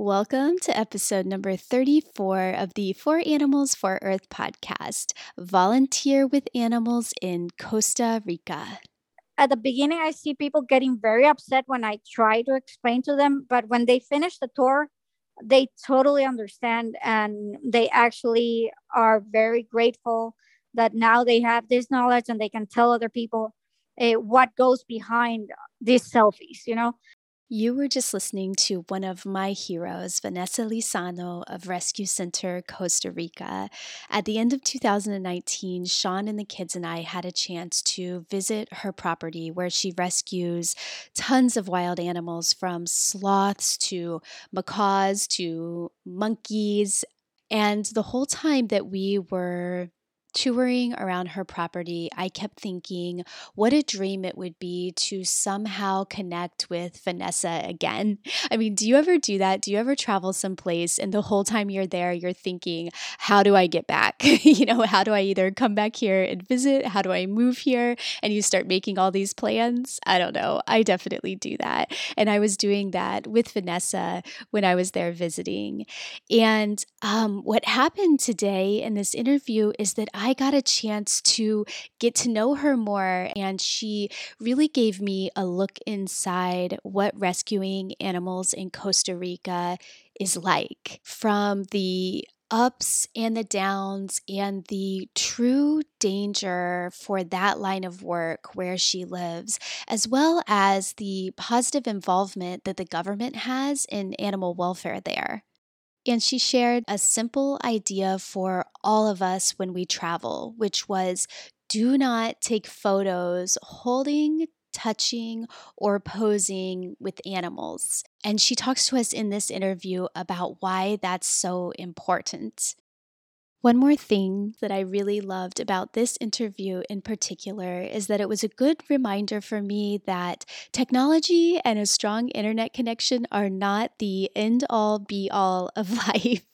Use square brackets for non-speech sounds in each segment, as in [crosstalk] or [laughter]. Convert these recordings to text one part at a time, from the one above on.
Welcome to episode number 34 of the For Animals for Earth podcast Volunteer with Animals in Costa Rica. At the beginning, I see people getting very upset when I try to explain to them, but when they finish the tour, they totally understand and they actually are very grateful that now they have this knowledge and they can tell other people uh, what goes behind these selfies you know you were just listening to one of my heroes, Vanessa Lizano of Rescue Center Costa Rica. At the end of 2019, Sean and the kids and I had a chance to visit her property where she rescues tons of wild animals from sloths to macaws to monkeys. And the whole time that we were touring around her property, I kept thinking what a dream it would be to somehow connect with Vanessa again. I mean, do you ever do that? Do you ever travel someplace and the whole time you're there, you're thinking, how do I get back? [laughs] you know, how do I either come back here and visit? How do I move here? And you start making all these plans. I don't know. I definitely do that. And I was doing that with Vanessa when I was there visiting. And um, what happened today in this interview is that I got a chance to get to know her more, and she really gave me a look inside what rescuing animals in Costa Rica is like from the ups and the downs and the true danger for that line of work where she lives, as well as the positive involvement that the government has in animal welfare there. And she shared a simple idea for all of us when we travel, which was do not take photos holding, touching, or posing with animals. And she talks to us in this interview about why that's so important. One more thing that I really loved about this interview in particular is that it was a good reminder for me that technology and a strong internet connection are not the end all be all of [laughs] life.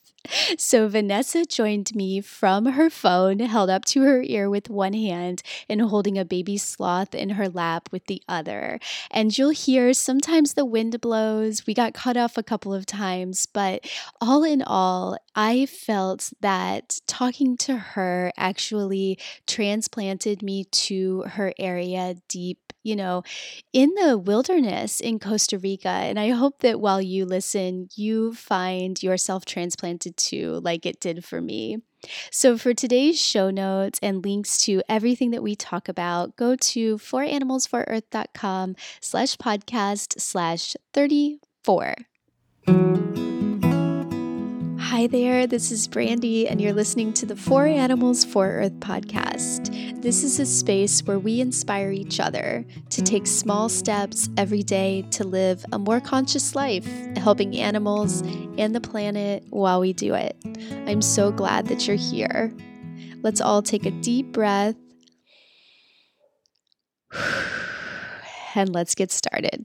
So Vanessa joined me from her phone, held up to her ear with one hand and holding a baby sloth in her lap with the other. And you'll hear sometimes the wind blows. We got cut off a couple of times, but all in all, I felt that talking to her actually transplanted me to her area deep you know, in the wilderness in Costa Rica. And I hope that while you listen, you find yourself transplanted too, like it did for me. So, for today's show notes and links to everything that we talk about, go to foranimalsforearth.com slash podcast slash 34. Hi there, this is Brandy, and you're listening to the For Animals for Earth podcast. This is a space where we inspire each other to take small steps every day to live a more conscious life, helping animals and the planet while we do it. I'm so glad that you're here. Let's all take a deep breath [sighs] and let's get started.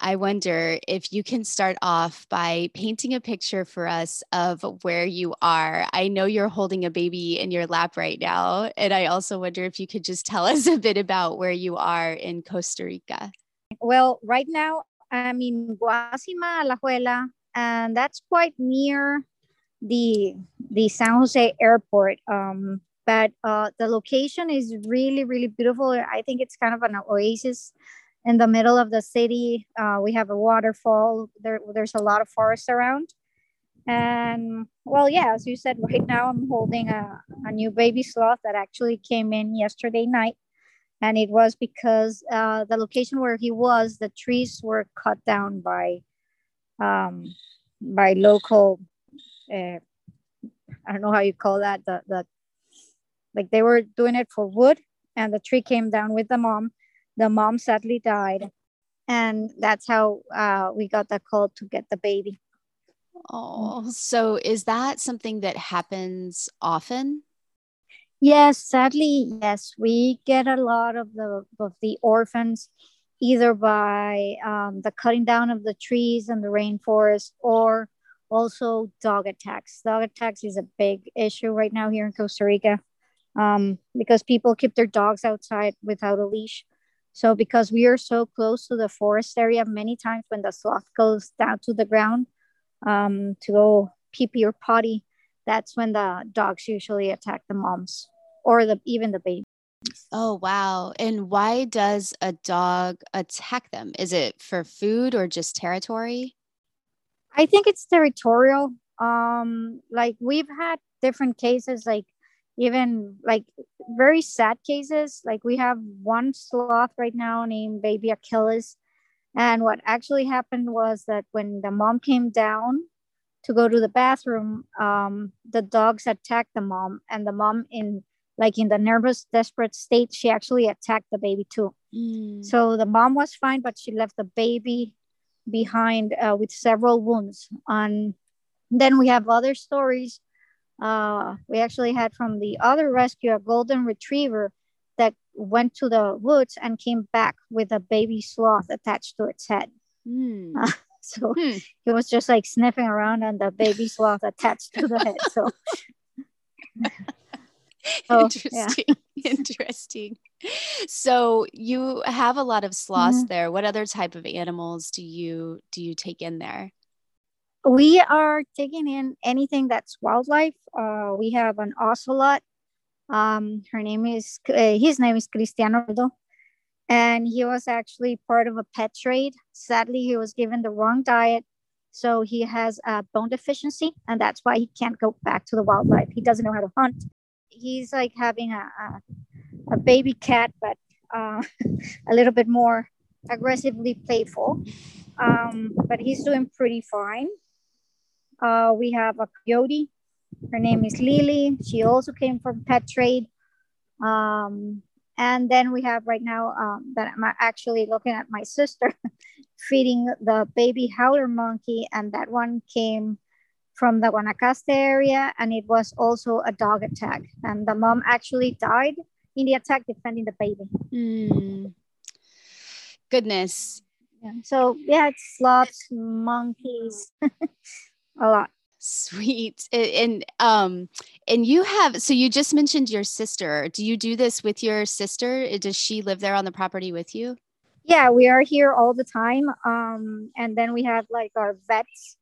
I wonder if you can start off by painting a picture for us of where you are. I know you're holding a baby in your lap right now. And I also wonder if you could just tell us a bit about where you are in Costa Rica. Well, right now I'm in Guasima, Alajuela, and that's quite near the the San Jose airport. Um, but uh, the location is really, really beautiful. I think it's kind of an oasis in the middle of the city. Uh, we have a waterfall. There, there's a lot of forest around. And well, yeah, as you said, right now I'm holding a, a new baby sloth that actually came in yesterday night. And it was because uh, the location where he was, the trees were cut down by um, by local. Uh, I don't know how you call that. The the like they were doing it for wood, and the tree came down with the mom, the mom sadly died and that's how uh, we got the call to get the baby. Oh so is that something that happens often? Yes sadly yes. We get a lot of the of the orphans either by um, the cutting down of the trees and the rainforest or also dog attacks. Dog attacks is a big issue right now here in costa rica um, because people keep their dogs outside without a leash so because we are so close to the forest area, many times when the sloth goes down to the ground, um, to go pee pee or potty, that's when the dogs usually attack the moms or the even the baby. Oh, wow. And why does a dog attack them? Is it for food or just territory? I think it's territorial. Um, like we've had different cases, like even like very sad cases. Like we have one sloth right now named Baby Achilles. And what actually happened was that when the mom came down to go to the bathroom, um, the dogs attacked the mom, and the mom in like in the nervous, desperate state, she actually attacked the baby too. Mm. So the mom was fine, but she left the baby behind uh, with several wounds. And then we have other stories. Uh, we actually had from the other rescue a golden retriever that went to the woods and came back with a baby sloth attached to its head. Mm. Uh, [laughs] so hmm. he was just like sniffing around and the baby sloth attached to the head. So [laughs] interesting. Yeah. [laughs] interesting. So you have a lot of sloths mm-hmm. there. What other type of animals do you do you take in there? We are taking in anything that's wildlife. Uh, we have an ocelot. Um, her name is uh, his name is Cristiano and he was actually part of a pet trade. Sadly, he was given the wrong diet, so he has a bone deficiency, and that's why he can't go back to the wildlife. He doesn't know how to hunt he's like having a, a, a baby cat, but uh, [laughs] a little bit more aggressively playful. Um, but he's doing pretty fine. Uh, we have a coyote. Her name is Lily. She also came from pet trade. Um, and then we have right now um, that I'm actually looking at my sister [laughs] feeding the baby howler monkey, and that one came from the Guanacaste area, and it was also a dog attack. And the mom actually died in the attack defending the baby. Mm. Goodness. Yeah. So yeah, it's sloths, monkeys, [laughs] a lot. Sweet. And um and you have so you just mentioned your sister. Do you do this with your sister? Does she live there on the property with you? Yeah, we are here all the time. Um and then we have like our vets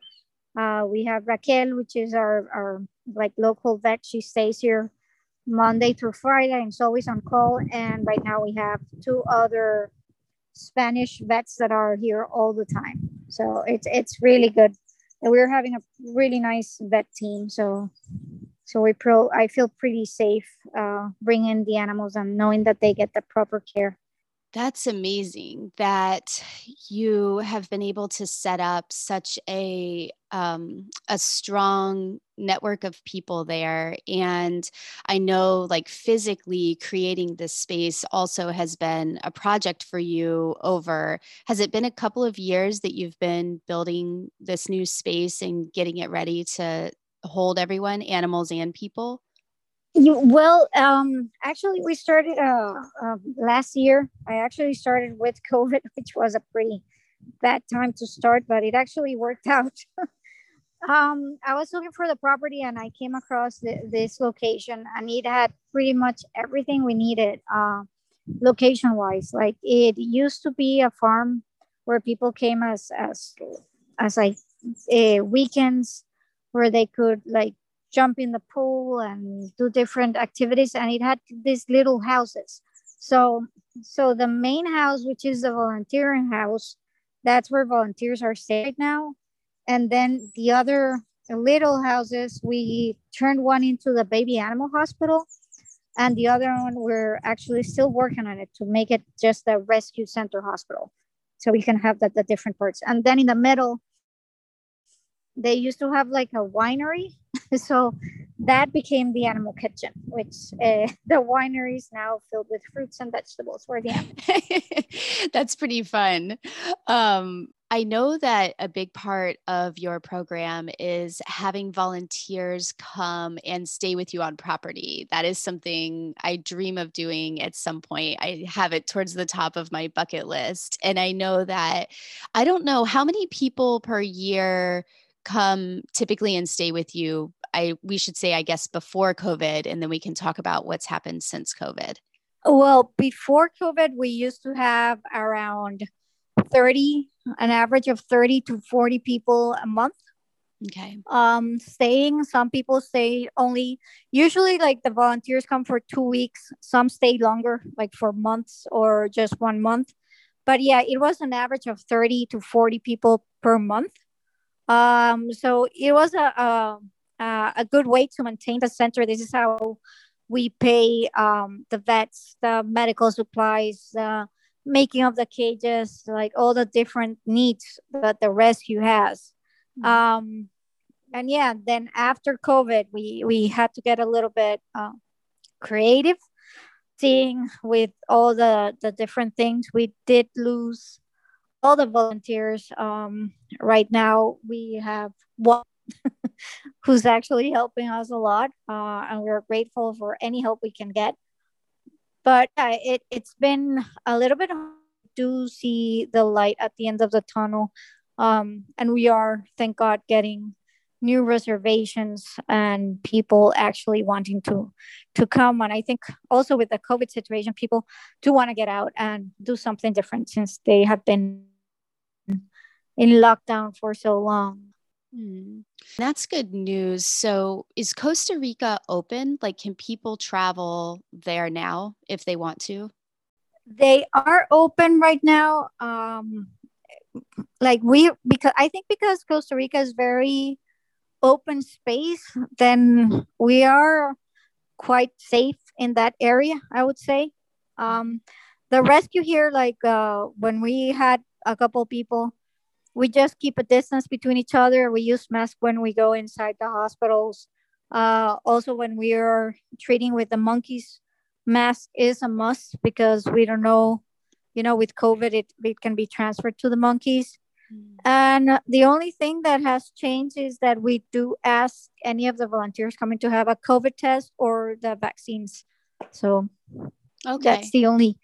uh, we have Raquel, which is our, our like local vet. She stays here Monday through Friday and is always on call. And right now we have two other Spanish vets that are here all the time. So it's it's really good. And we're having a really nice vet team. So so we pro I feel pretty safe uh, bringing the animals and knowing that they get the proper care. That's amazing that you have been able to set up such a um, a strong network of people there, and I know like physically creating this space also has been a project for you. Over has it been a couple of years that you've been building this new space and getting it ready to hold everyone, animals and people? You, well, um, actually, we started uh, uh, last year. I actually started with COVID, [laughs] which was a pretty bad time to start, but it actually worked [laughs] out. um, I was looking for the property and I came across the, this location, and it had pretty much everything we needed uh, location wise. Like it used to be a farm where people came as as as like uh, weekends where they could like jump in the pool and do different activities and it had these little houses. So so the main house which is the volunteering house that's where volunteers are staying now. And then the other little houses we turned one into the baby animal hospital and the other one we're actually still working on it to make it just a rescue center hospital so we can have that the different parts. And then in the middle they used to have like a winery [laughs] so that became the animal kitchen which uh, [laughs] the winery is now filled with fruits and vegetables for the [laughs] that's pretty fun um, I know that a big part of your program is having volunteers come and stay with you on property. That is something I dream of doing at some point. I have it towards the top of my bucket list. And I know that I don't know how many people per year come typically and stay with you i we should say i guess before covid and then we can talk about what's happened since covid well before covid we used to have around 30 an average of 30 to 40 people a month Okay. Um, staying, some people stay only, usually like the volunteers come for two weeks. Some stay longer, like for months or just one month. But yeah, it was an average of 30 to 40 people per month. Um, so it was a, a, a good way to maintain the center. This is how we pay um, the vets, the medical supplies, the making of the cages, like all the different needs that the rescue has. Mm-hmm. Um, and yeah, then after COVID, we we had to get a little bit uh, creative, seeing with all the the different things. We did lose all the volunteers. Um, right now, we have one [laughs] who's actually helping us a lot, uh, and we're grateful for any help we can get. But uh, it it's been a little bit hard to see the light at the end of the tunnel, um, and we are, thank God, getting new reservations and people actually wanting to to come and i think also with the covid situation people do want to get out and do something different since they have been in lockdown for so long Hmm. That's good news. So, is Costa Rica open? Like, can people travel there now if they want to? They are open right now. Um, like we because I think because Costa Rica is very open space, then we are quite safe in that area. I would say. Um, the rescue here, like uh, when we had a couple people we just keep a distance between each other. We use masks when we go inside the hospitals. Uh, also, when we are treating with the monkeys, mask is a must because we don't know, you know, with COVID, it, it can be transferred to the monkeys. Mm. And the only thing that has changed is that we do ask any of the volunteers coming to have a COVID test or the vaccines. So okay. that's the only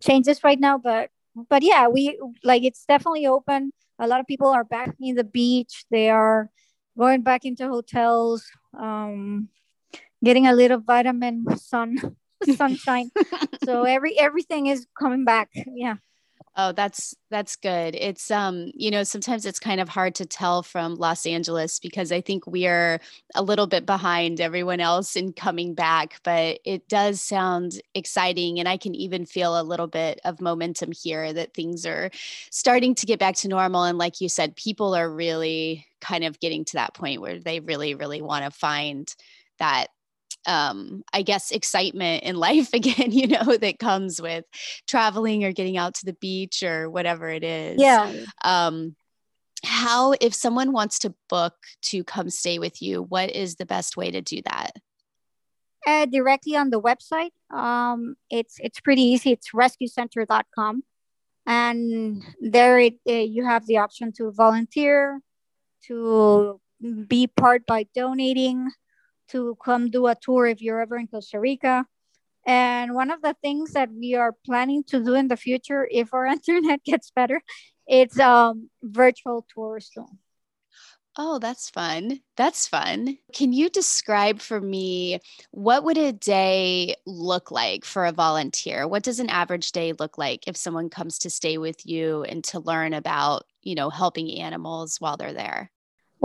changes right now. But but yeah, we like it's definitely open a lot of people are back in the beach. They are going back into hotels um, getting a little vitamin sun [laughs] sunshine. [laughs] So every everything is coming back. Yeah Oh, that's that's good. It's um, you know, sometimes it's kind of hard to tell from Los Angeles because I think we are a little bit behind everyone else in coming back, but it does sound exciting and I can even feel a little bit of momentum here that things are starting to get back to normal and like you said, people are really kind of getting to that point where they really really want to find that um, I guess, excitement in [laughs] life again, you know, that comes with traveling or getting out to the beach or whatever it is. Yeah. Um, how, if someone wants to book to come stay with you, what is the best way to do that? Uh, directly on the website. Um, it's it's pretty easy. It's rescuecenter.com, and there it, uh, you have the option to volunteer, to be part by donating, to come do a tour if you're ever in Costa Rica. And one of the things that we are planning to do in the future, if our [laughs] internet gets better, it's um, virtual tours. So. Oh, that's fun. That's fun. Can you describe for me what would a day look like for a volunteer? What does an average day look like if someone comes to stay with you and to learn about, you know, helping animals while they're there?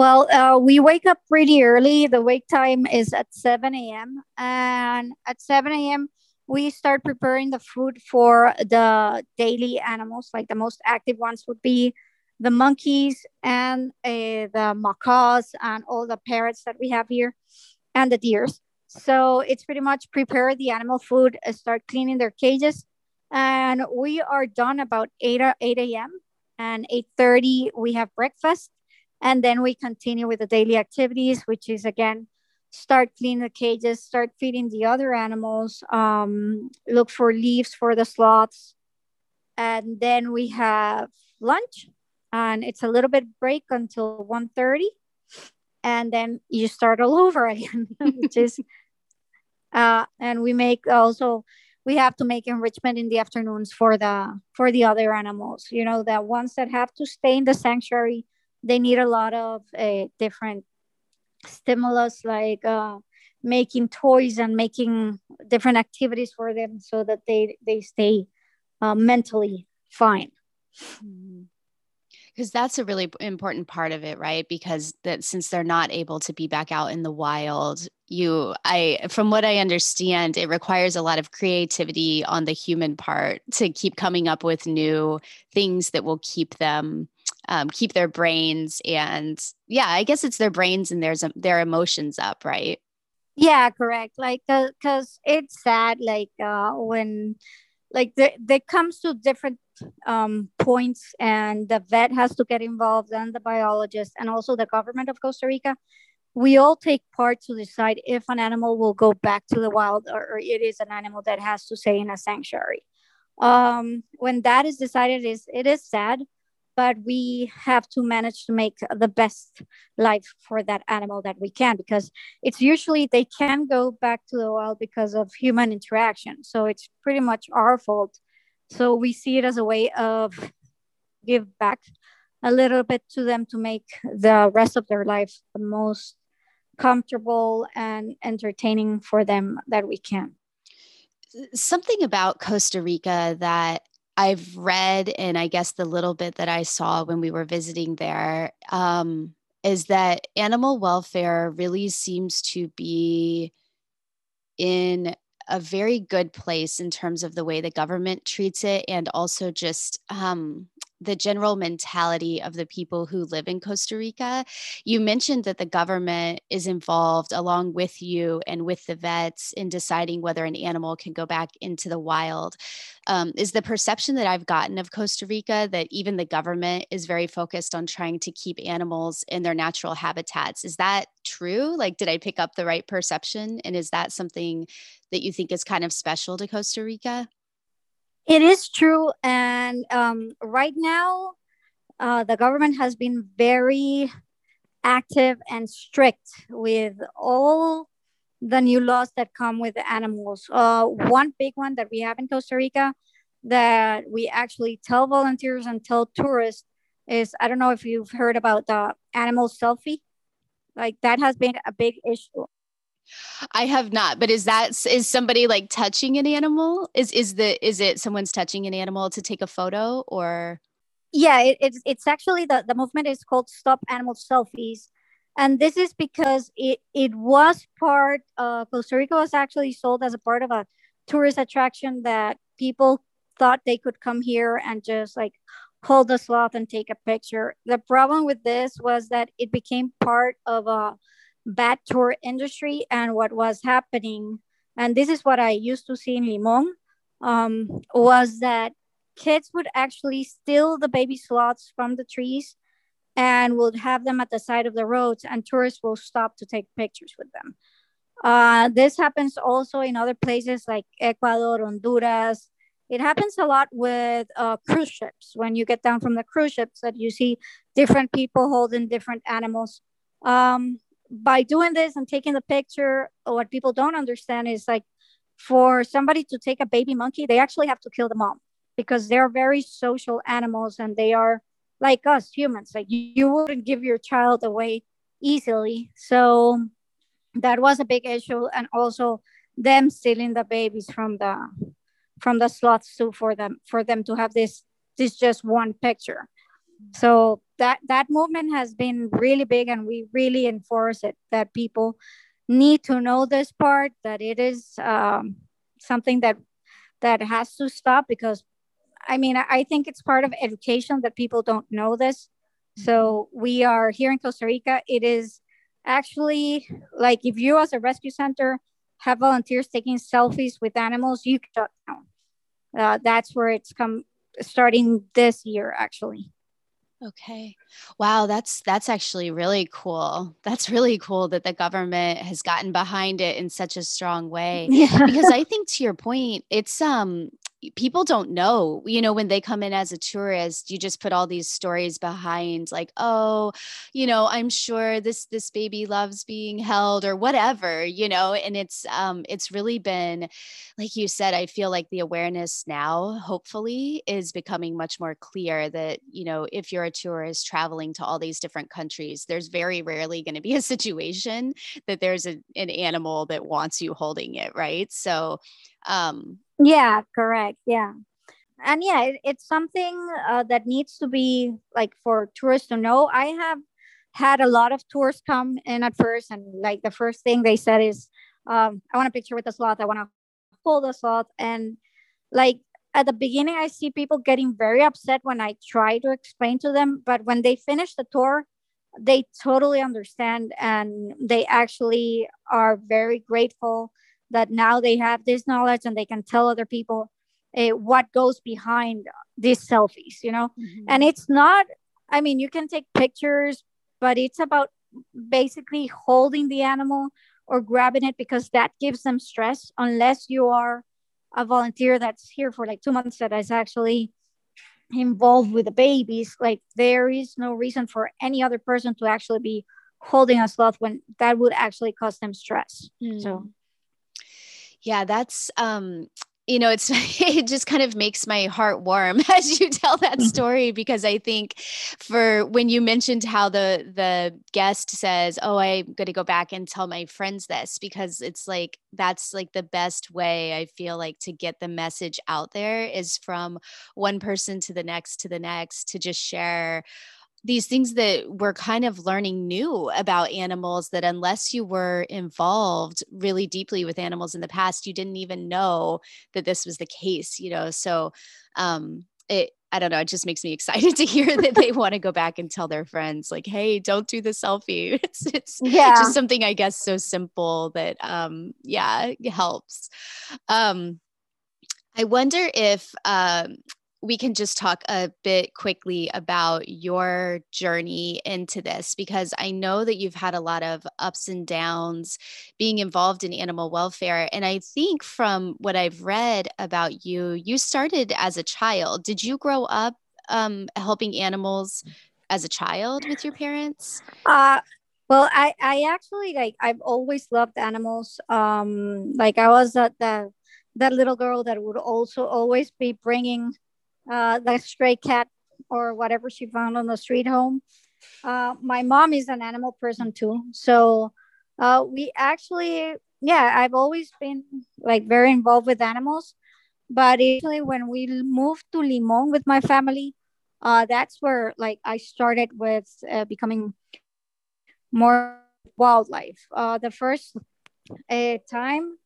Well, uh, we wake up pretty early. The wake time is at 7 a.m. And at 7 a.m., we start preparing the food for the daily animals. Like the most active ones would be the monkeys and uh, the macaws and all the parrots that we have here and the deers. So it's pretty much prepare the animal food, uh, start cleaning their cages. And we are done about 8, 8 a.m. And 8.30, we have breakfast and then we continue with the daily activities, which is again, start cleaning the cages, start feeding the other animals, um, look for leaves for the sloths. And then we have lunch and it's a little bit break until 1.30 and then you start all [laughs] over again which is [laughs] uh, and we make also we have to make enrichment in the afternoons for the for the other animals you know the ones that have to stay in the sanctuary they need a lot of uh, different stimulus like uh, making toys and making different activities for them so that they they stay uh, mentally fine mm-hmm. because that's a really important part of it right because that since they're not able to be back out in the wild you i from what i understand it requires a lot of creativity on the human part to keep coming up with new things that will keep them um, keep their brains and yeah i guess it's their brains and there's their emotions up right? Yeah correct. Like because uh, it's sad like uh when like the, they comes to different um, points and the vet has to get involved and the biologist and also the government of costa rica. We all take part to decide if an animal will go back to the wild or, or it is an animal that has to stay in a sanctuary. Um, when that is decided is it is sad but we have to manage to make the best life for that animal that we can because it's usually they can go back to the wild because of human interaction. So it's pretty much our fault. So we see it as a way of give back a little bit to them to make the rest of their life the most comfortable and entertaining for them that we can. Something about costa rica that I've read, and I guess the little bit that I saw when we were visiting there, um, is that animal welfare really seems to be in a very good place in terms of the way the government treats it and also just um, the general mentality of the people who live in Costa Rica. You mentioned that the government is involved along with you and with the vets in deciding whether an animal can go back into the wild. Um, is the perception that I've gotten of Costa Rica that even the government is very focused on trying to keep animals in their natural habitats? Is that true? Like, did I pick up the right perception? And is that something that you think is kind of special to Costa Rica? It is true. And um, right now, uh, the government has been very active and strict with all the new laws that come with animals. Uh, one big one that we have in Costa Rica that we actually tell volunteers and tell tourists is I don't know if you've heard about the animal selfie. Like that has been a big issue. I have not, but is that is somebody like touching an animal? Is is the is it someone's touching an animal to take a photo or? Yeah, it, it's it's actually the the movement is called Stop Animal Selfies, and this is because it it was part. Uh, Costa Rica was actually sold as a part of a tourist attraction that people thought they could come here and just like hold the sloth and take a picture. The problem with this was that it became part of a bad tour industry and what was happening. And this is what i used to see in limon um, was that kids would actually steal the baby sloths from the trees and would have them at the side of the roads and tourists will stop to take pictures with them. Uh, this happens also in other places like ecuador honduras. It happens a lot with uh, cruise ships. When you get down from the cruise ships that you see different people holding different animals. Um, by doing this and taking the picture, what people don't understand is like for somebody to take a baby monkey, they actually have to kill the mom because they're very social animals and they are like us humans. Like you, you wouldn't give your child away easily. So that was a big issue. And also them stealing the babies from the from the sloth zoo for them for them to have this this just one picture. So that that movement has been really big and we really enforce it that people need to know this part that it is um, something that that has to stop because i mean i think it's part of education that people don't know this. So we are here in costa rica. It is actually like if you as a rescue center have volunteers taking selfies with animals you can shut down uh, that's where it's come starting this year actually Okay. Wow, that's that's actually really cool. That's really cool that the government has gotten behind it in such a strong way. [laughs] Yeah. Because I think to your point, it's um people don't know you know when they come in as a tourist you just put all these stories behind like oh you know i'm sure this this baby loves being held or whatever you know and it's um it's really been like you said i feel like the awareness now hopefully is becoming much more clear that you know if you're a tourist traveling to all these different countries there's very rarely going to be a [laughs] situation that there's a, an animal that wants you holding it right? So um yeah, correct. Yeah. and yeah, it, it's something uh, that needs to be like for tourists to know. I have had a lot of tours come in at first, and like the first thing they said is, um, "I want a picture with the sloth. I want to hold the sloth." And like at the beginning, I see people getting very upset when I try to explain to them, but when they finish the tour, they totally understand and they actually are very grateful that now they have this knowledge and they can tell other people uh, what goes behind these selfies you know mm-hmm. and it's not i mean you can take pictures but it's about basically holding the animal or grabbing it because that gives them stress unless you are a volunteer that's here for like two months that is actually involved with the babies like there is no reason for any other person to actually be holding a sloth when that would actually cause them stress mm. so yeah that's um you know it's [laughs] it just kind of makes my heart warm [laughs] as you tell that mm-hmm. story because i think for when you mentioned how the the guest says oh i'm going to go back and tell my friends this because it's like that's like the best way i feel like to get the message out there is from one person to the next to the next to just share these things that we're kind of learning new about animals that unless you were involved really deeply with animals in the past you didn't even know that this was the case you know so um it I don't know. It just makes me [laughs] excited to hear that they want to go back and tell their friends, like, "Hey, don't do the selfie." [laughs] It's it's yeah. just something I guess so simple that um yeah it helps. Um, I wonder if um we can just talk a bit quickly about your journey into this because I know that you've had a lot of ups and downs being involved in animal welfare. And I think from what I've read about you, you started as a child. Did you grow up um, helping animals as a child with your parents? Uh, well, I, I actually like I've always loved animals. Um, like I was uh, the that little girl that would also always be bringing uh, the stray cat or whatever she found on the street home. Uh, my mom is an animal person too. So uh, we actually, yeah, I've always been like very involved with animals. But actually, when we moved to Limon with my family, uh, that's where like I started with uh, becoming more wildlife. Uh, the first uh, time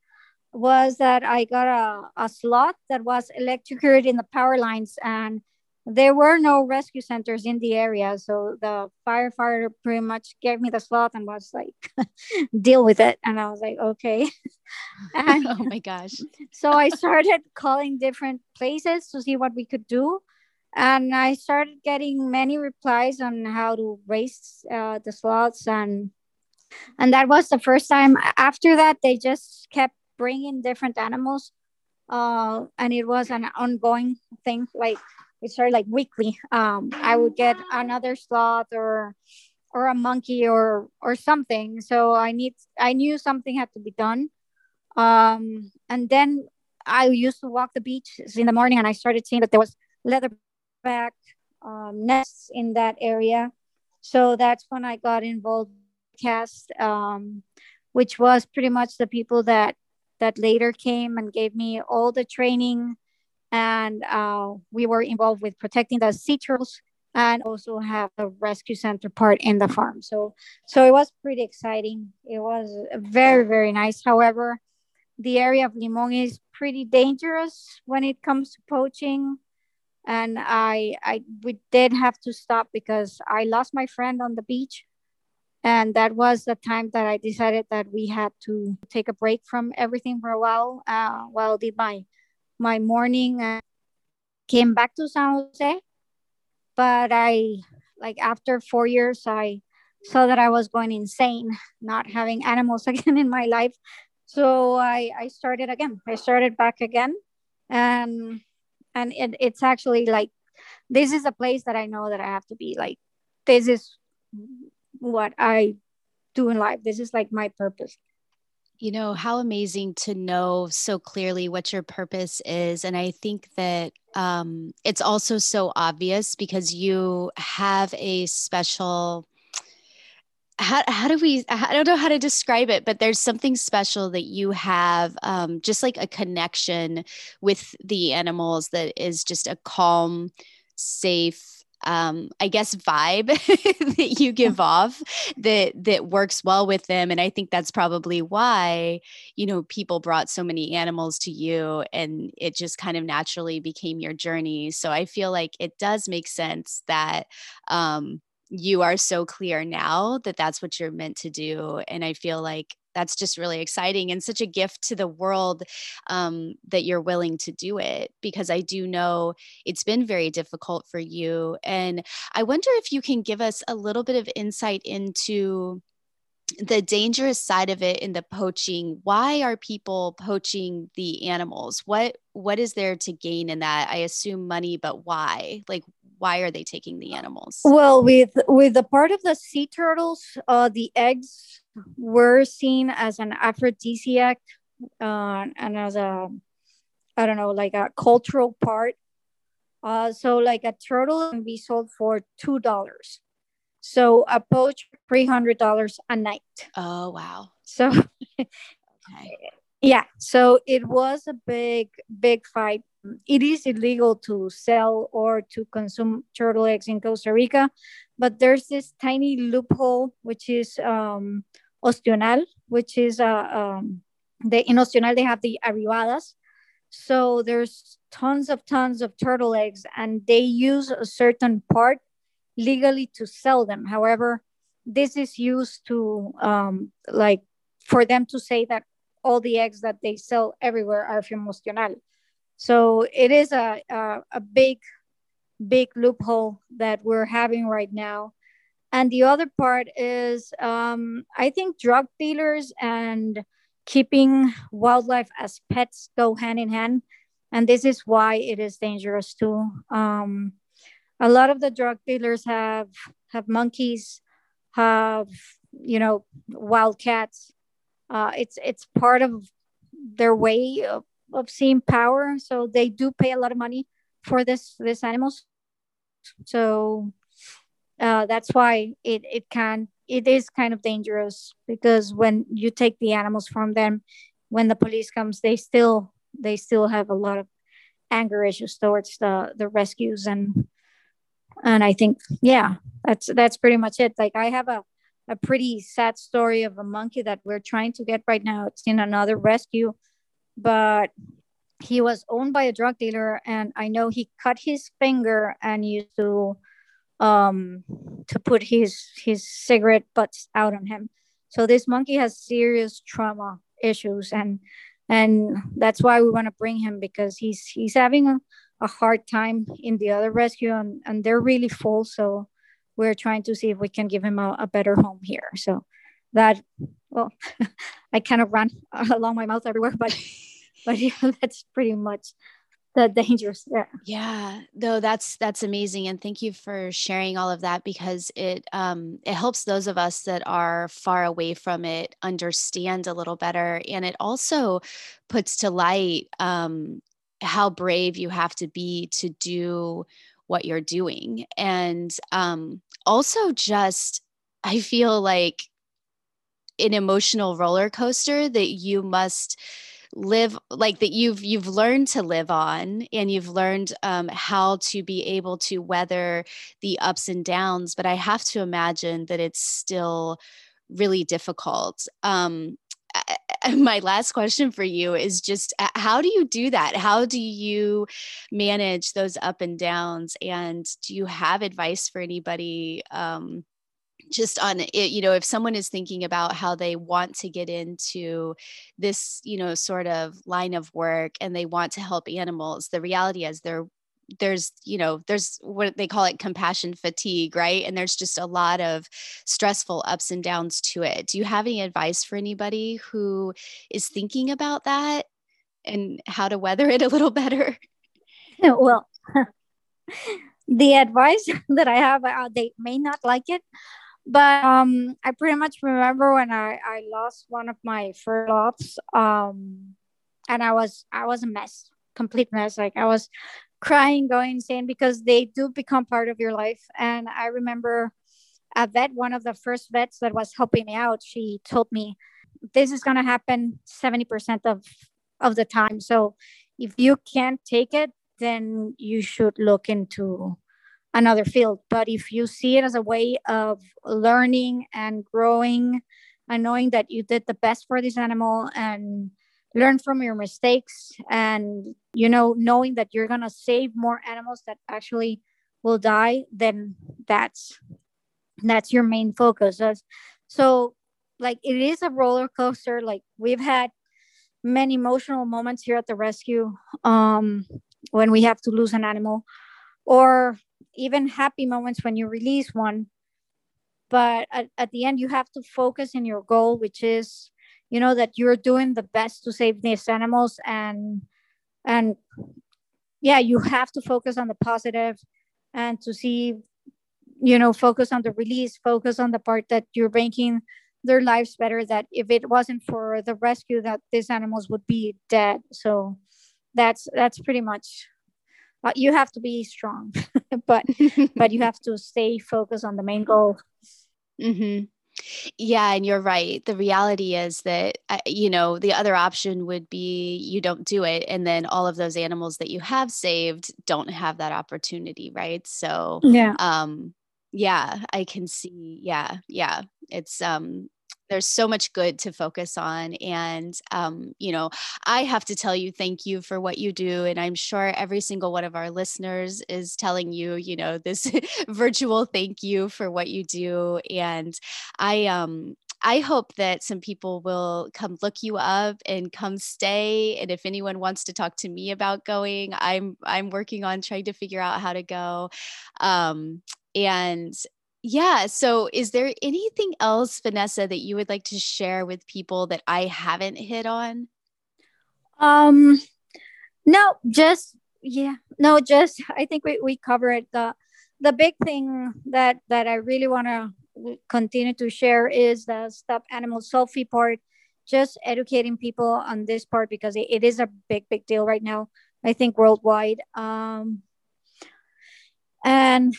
was that I got a, a sloth that was electrocuted in the power lines and there were no rescue centers in the area. So the firefighter pretty much gave me the slot and was like, [laughs] deal with it. And I was like, okay. [laughs] and oh my gosh. [laughs] so I started calling different places to see what we could do. And I started getting many replies on how to raise uh, the slots And, and that was the first time. After that, they just kept bring in different animals uh, and it was an ongoing thing like it started like weekly. Um, i would get another sloth or or a monkey or or something. So i need i knew something had to be done. Um, and then i used to walk the beach in the morning and i started seeing that there was leatherback um, nests in that area. So that's when i got involved cast um, which was pretty much the people that that later came and gave me all the training. And uh, we were involved with protecting the sea turtles and also have a rescue center part in the farm. So, so it was pretty exciting. It was very, very nice. However, the area of Limon is pretty dangerous when it comes to poaching. And I, I, we did have to stop because I lost my friend on the beach and that was the time that I decided that we had to take a break from everything for a while. Uh, while did my my mourning, uh, came back to San Jose, but I like after four years, I saw that I was going insane, not having animals [laughs] again in my life. So I I started again. I started back again, and and it, it's actually like this is a place that I know that I have to be. Like this is what I do in life. This is like my purpose. You know, how amazing to know so clearly what your purpose is. And I think that um, it's also so obvious because you have a special how, how do we i don't know how to describe it but there's something special that you have um, just like a connection with the animals that is just a calm safe um, I guess vibe [laughs] that you give off that that works well with them, and I think that's probably why you know people brought so many animals to you, and it just kind of naturally became your journey. So I feel like it does make sense that um, you are so clear now that that's what you're meant to do, and I feel like that's just really exciting and such a gift to the world um, that you're willing to do it because I do know it's been very difficult for you. And I wonder if you can give us a little bit of insight into the dangerous side of it in the poaching. Why are people poaching the animals? What what is there to gain in that? I assume money but why? Like why are they taking the animals? Well with with the part of the sea turtles uh the eggs were seen as an aphrodisiac uh, and as a i don't know like a cultural part. Uh, so like a turtle can be sold for two dollars. So a poach three hundred dollars a night. Oh wow. So [laughs] okay. Yeah so it was a big big fight it is illegal to sell or to consume turtle eggs in costa rica but there's this tiny loophole which is um, Ostional, which is uh, um, the in Ostional they have the arribadas. So there's tons of tons of turtle eggs, and they use a certain part legally to sell them. However, this is used to um, like for them to say that all the eggs that they sell everywhere are from. So it is a, a, a big, big loophole that we're having right now. And the other part is um, i think drug dealers and keeping wildlife as pets go hand in hand. And this is why it is dangerous too. Um, a lot of the drug dealers have have monkeys have you know wild cats uh, it's it's part of their way of, of seeing power. So they do pay a lot of money for this this animals so uh, that's why it, it can it is kind of dangerous because when you take the animals from them when the police comes they still they still have a lot of anger issues towards the the rescues and and i think yeah that's that's pretty much it. Like i have a a pretty sad story of a monkey that we're trying to get right now it's in another rescue but he was owned by a drug dealer and i know he cut his finger and used to um, to put his his cigarette butts out on him. So this monkey has serious trauma issues, and and that's why we want to bring him because he's he's having a, a hard time in the other rescue, and and they're really full. So we're trying to see if we can give him a, a better home here. So that well, [laughs] I kind of ran [laughs] along my mouth everywhere, but [laughs] but yeah, that's pretty much the dangerous yeah yeah no that's that's amazing. And thank you for sharing all of that because it um it helps those of us that are far away from it understand a little better. And it also puts to light um how brave you have to be to do what you're doing. And um also just i feel like an emotional roller coaster that you must live like that you've you've learned to live on and you've learned um, how to be able to weather the ups and downs but i have to imagine that it's still really difficult. Um, [laughs] my last question for you is just how do you do that? How do you manage those up and downs? And do you have advice for anybody um, just on it you know if someone is thinking about how they want to get into this you know sort of line of work and they want to help animals the reality is there there's you know there's what they call it compassion fatigue right? And there's just a lot of stressful ups and downs to it. Do you have any advice for anybody who is thinking about that and how to weather it a little [laughs] better? Well [laughs] the advice [laughs] that i have uh, they may not like it but um i pretty much remember when i i lost one of my fur loves um and i was i was a mess complete mess. Like i was crying going insane because they do become part of your life and i remember a vet, one of the first vets that was helping me out, she told me this is going to happen 70% of of the time. So if you can't take it, then you should look into another field. But if you see it as a way of learning and growing and knowing that you did the best for this animal and learn from your mistakes and you know knowing that you're going to save more animals that actually will die then that's that's your main focus so like it is a roller coaster. Like we've had many emotional moments here at the rescue um when we have to lose an animal or even happy moments when you release one. But at, at the end you have to focus in your goal which is you know that you're doing the best to save these animals and and yeah you have to focus on the positive and to see you know focus on the release focus on the part that you're making their lives better that if it wasn't for the rescue that these animals would be dead so that's that's pretty much uh, you have to be strong [laughs] but [laughs] but you have to stay focused on the main goal mm-hmm. Yeah, and you're right. The reality is that, uh, you know, the other option would be you don't do it. And then all of those animals that you have saved don't have that opportunity. Right. So, yeah. Um, yeah, I can see. Yeah. Yeah. It's, um, there's so much good to focus on and um, you know i have to tell you thank you for what you do and i'm sure every single one of our listeners is telling you you know this [laughs] virtual thank you for what you do and i um I hope that some people will come look you up and come stay. And if anyone wants to talk to me about going, I'm I'm working on trying to figure out how to go. Um, and yeah. So, is there anything else, Vanessa, that you would like to share with people that I haven't hit on? Um, no, just yeah, no, just [laughs] I think we we covered the the big thing that that I really want to continue to share is the stop animal selfie part. Just educating people on this part because it, it is a big big deal right now. I think worldwide. Um, and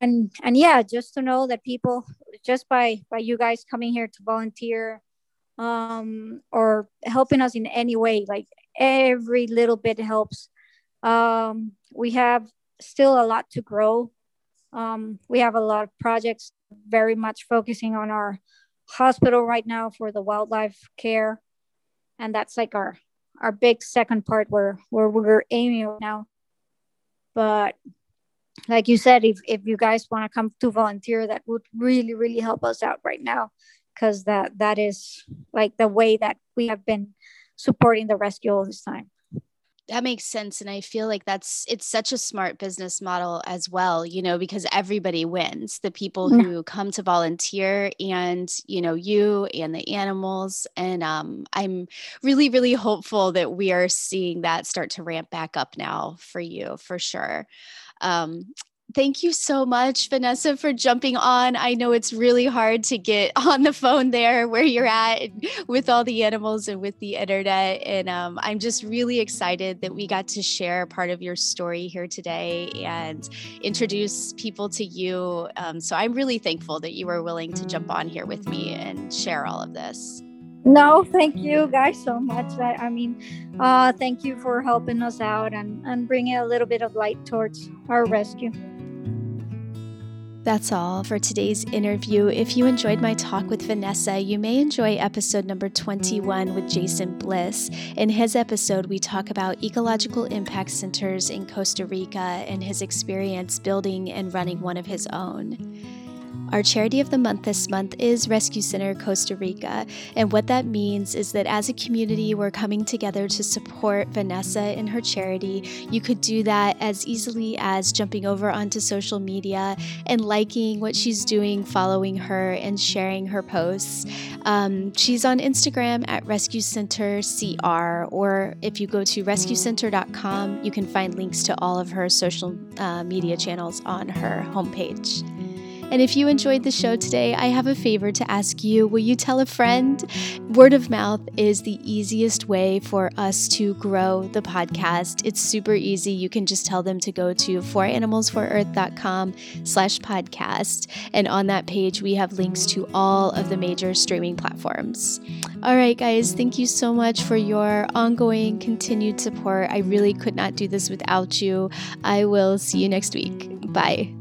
and and yeah just to know that people just by by you guys coming here to volunteer um or helping us in any way like every little bit helps. Um we have still a lot to grow. Um we have a lot of projects very much focusing on our hospital right now for the wildlife care. And that's like our our big second part where where we're aiming now. But like you said, if, if you guys want to come to volunteer, that would really, really help us out right now. Cause that that is like the way that we have been supporting the rescue all this time that makes sense and i feel like that's it's such a smart business model as well you know because everybody wins the people who come to volunteer and you know you and the animals and um, i'm really really hopeful that we are seeing that start to ramp back up now for you for sure. Um, thank you so much, Vanessa, for jumping on. I know it's really hard to get [laughs] on the phone there where you're at with all the animals and with the internet. And um, I'm just really excited that we got to share part of your story here today and introduce people to you. Um, so I'm really thankful that you were willing to jump on here with me and share all of this. No, thank you guys so much. I, I mean, uh, thank you for helping us out and, and bringing a little bit of light towards our rescue. That's all for today's interview. If you enjoyed my talk with Vanessa, you may enjoy episode number 21 with Jason Bliss. In his episode, we talk about ecological impact centers in Costa Rica and his experience building and running one of his own. Our charity of the month this month is Rescue Center Costa Rica. And what that means is that as a community, we're coming together to support Vanessa in her charity. You could do that as easily as jumping over onto social media and liking what she's doing, following her, and sharing her posts. Um, she's on Instagram at Rescue Center CR, or if you go to rescuecenter.com, you can find links to all of her social uh, media channels on her homepage. And if you enjoyed the show today, I have a favor to ask you. Will you tell a friend? Word of mouth is the easiest way for us to grow the podcast. It's super easy. You can just tell them to go to foranimalsforearth.com slash podcast. And on that page, we have links to all of the major streaming platforms. All right, guys, thank you so much for your ongoing, continued support. I really could not do this without you. I will see you next week. Bye.